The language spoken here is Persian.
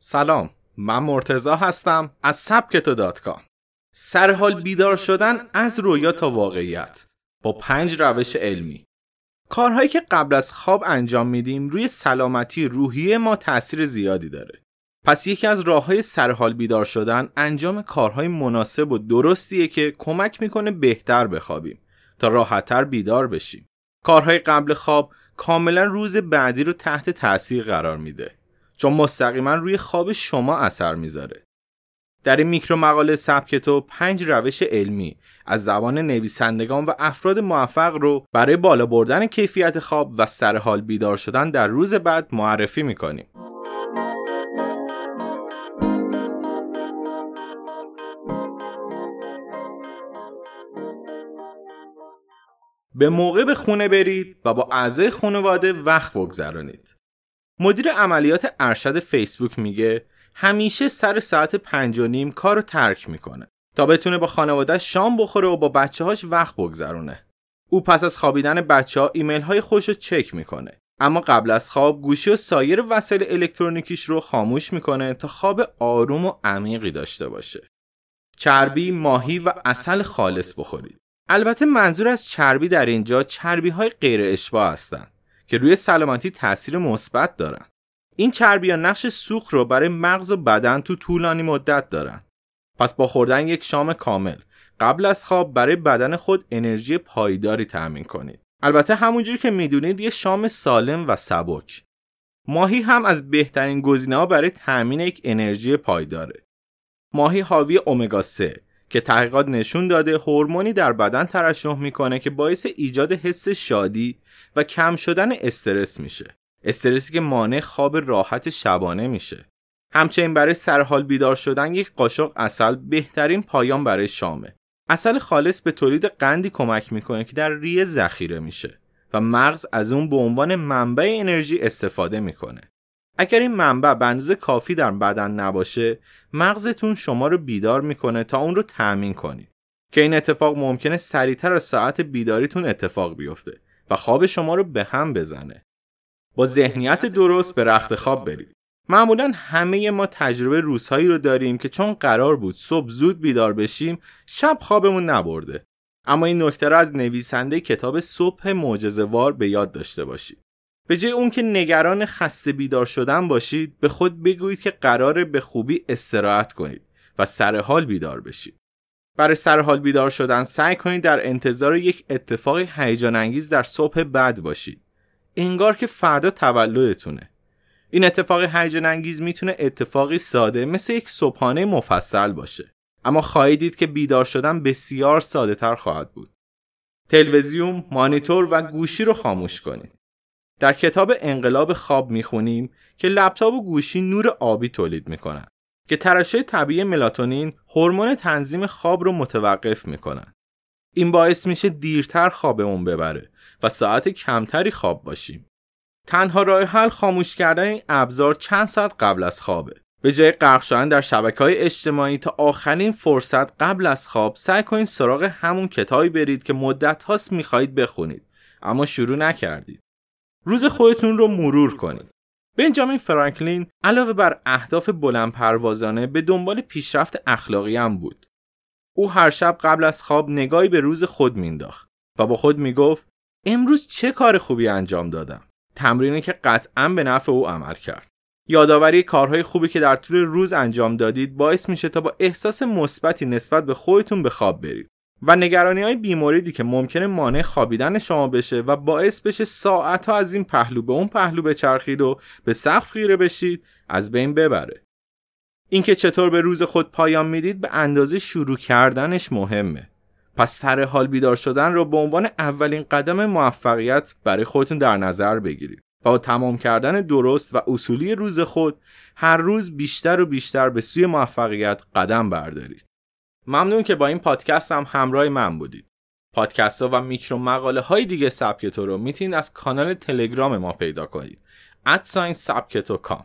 سلام من مرتزا هستم از سبکتو دات کام. سر حال بیدار شدن از رویا تا واقعیت با پنج روش علمی. کارهایی که قبل از خواب انجام میدیم روی سلامتی روحی ما تاثیر زیادی داره. پس یکی از راه های سرحال بیدار شدن انجام کارهای مناسب و درستیه که کمک می‌کنه بهتر بخوابیم تا راحتتر بیدار بشیم. کارهای قبل خواب کاملا روز بعدی رو تحت تاثیر قرار میده. چون مستقیما روی خواب شما اثر می‌ذاره. در این میکرو مقاله سبکتو پنج روش علمی از زبان نویسندگان و افراد موفق رو برای بالا بردن کیفیت خواب و سرحال بیدار شدن در روز بعد معرفی می‌کنیم. به موقع به خونه برید و با اعضای خانواده وقت بگذرانید. مدیر عملیات ارشد فیسبوک میگه همیشه سر ساعت پنج و نیم کار رو ترک می‌کنه تا بتونه با خانواده شام بخوره و با بچه هاش وقت بگذرونه. او پس از خوابیدن بچه ها ایمیل های خوش رو چک می‌کنه. اما قبل از خواب گوشی و سایر وسایل الکترونیکیش رو خاموش می‌کنه تا خواب آروم و عمیقی داشته باشه. چربی، ماهی و اصل خالص بخورید. البته منظور از چربی در اینجا چربی های غیر اشباه هستند. که روی سلامتی تاثیر مثبت دارن. این چربی ها نقش سوخت رو برای مغز و بدن تو طولانی مدت دارن. پس با خوردن یک شام کامل قبل از خواب برای بدن خود انرژی پایداری تأمین کنید. البته همونجوری که می‌دونید یه شام سالم و سبک. ماهی هم از بهترین گزینه ها برای تأمین یک انرژی پایداره. ماهی حاوی امگا 3 که تحقیقات نشون داده هورمونی در بدن ترشح می‌کنه که باعث ایجاد حس شادی و کم شدن استرس میشه. استرسی که مانع خواب راحت شبانه میشه. همچنین برای سرحال بیدار شدن یک قاشق اصل بهترین پایان برای شامه. اصل خالص به تولید قندی کمک می‌کنه که در ریه ذخیره میشه و مغز از اون به عنوان منبع انرژی استفاده می‌کنه. اگر این منبع به کافی در بدن نباشه مغزتون شما رو بیدار می‌کنه تا اون رو تأمین کنید. که این اتفاق ممکنه سریعتر از ساعت بیداریتون اتفاق بیفته و خواب شما رو به هم بزنه. با ذهنیت درست به رخت خواب برید. معمولا همه ما تجربه روزهایی رو داریم که چون قرار بود صبح زود بیدار بشیم شب خوابمون نبرده. اما این نکته را از نویسنده کتاب صبح معجزه‌وار به یاد داشته باشید. به جای اون که نگران خسته بیدار شدن باشید به خود بگویید که قراره به خوبی استراحت کنید و سر حال بیدار بشید. برای سر حال بیدار شدن سعی کنید در انتظار یک اتفاقی هیجان انگیز در صبح بعد باشید. انگار که فردا تولدتونه. این اتفاق هیجان انگیز می‌تونه اتفاقی ساده مثل یک صبحانه مفصل باشه. اما خواهید دید که بیدار شدن بسیار ساده تر خواهد بود. تلویزیون، مانیتور و گوشی رو خاموش کنید. در کتاب انقلاب خواب می‌خونیم که لپتاپ و گوشی نور آبی تولید می‌کنن که ترشح طبیعی ملاتونین هورمون تنظیم خواب رو متوقف می‌کنن. این باعث میشه دیرتر خوابمون ببره و ساعت کمتری خواب باشیم. تنها راه حل خاموش کردن این ابزار چند ساعت قبل از خوابه. به جای غرق شدن در شبکه های اجتماعی تا آخرین فرصت قبل از خواب سعی کنید سراغ همون کتابی برید که مدت هاست می‌خواهید بخونید اما شروع نکردید. روز خودتون رو مرور کنید. بنجامین فرانکلین علاوه بر اهداف بلند پروازانه به دنبال پیشرفت اخلاقی هم بود. او هر شب قبل از خواب نگاهی به روز خود مینداخت و با خود می‌گفت امروز چه کار خوبی انجام دادم. تمرینی که قطعا به نفع او عمل کرد. یادآوری کارهای خوبی که در طول روز انجام دادید باعث میشه تا با احساس مثبتی نسبت به خودتون به خواب برید. و نگرانی های بیموریدی که ممکنه مانع خوابیدن شما بشه و باعث بشه ساعت ها از این پهلو به اون پهلو بچرخید و به سقف خیره بشید از بین ببره. اینکه چطور به روز خود پایان می‌دید به اندازه شروع کردنش مهمه. پس سر حال بیدار شدن رو به عنوان اولین قدم موفقیت برای خودتون در نظر بگیرید. با تمام کردن درست و اصولی روز خود هر روز بیشتر و بیشتر به سوی موفقیت قدم بردارید. ممنون که با این پادکست هم همراه من بودید. پادکست ها و میکرو مقاله های دیگه سبکتو رو می‌تونید از کانال تلگرام ما پیدا کنید. ادساین سبکتو کام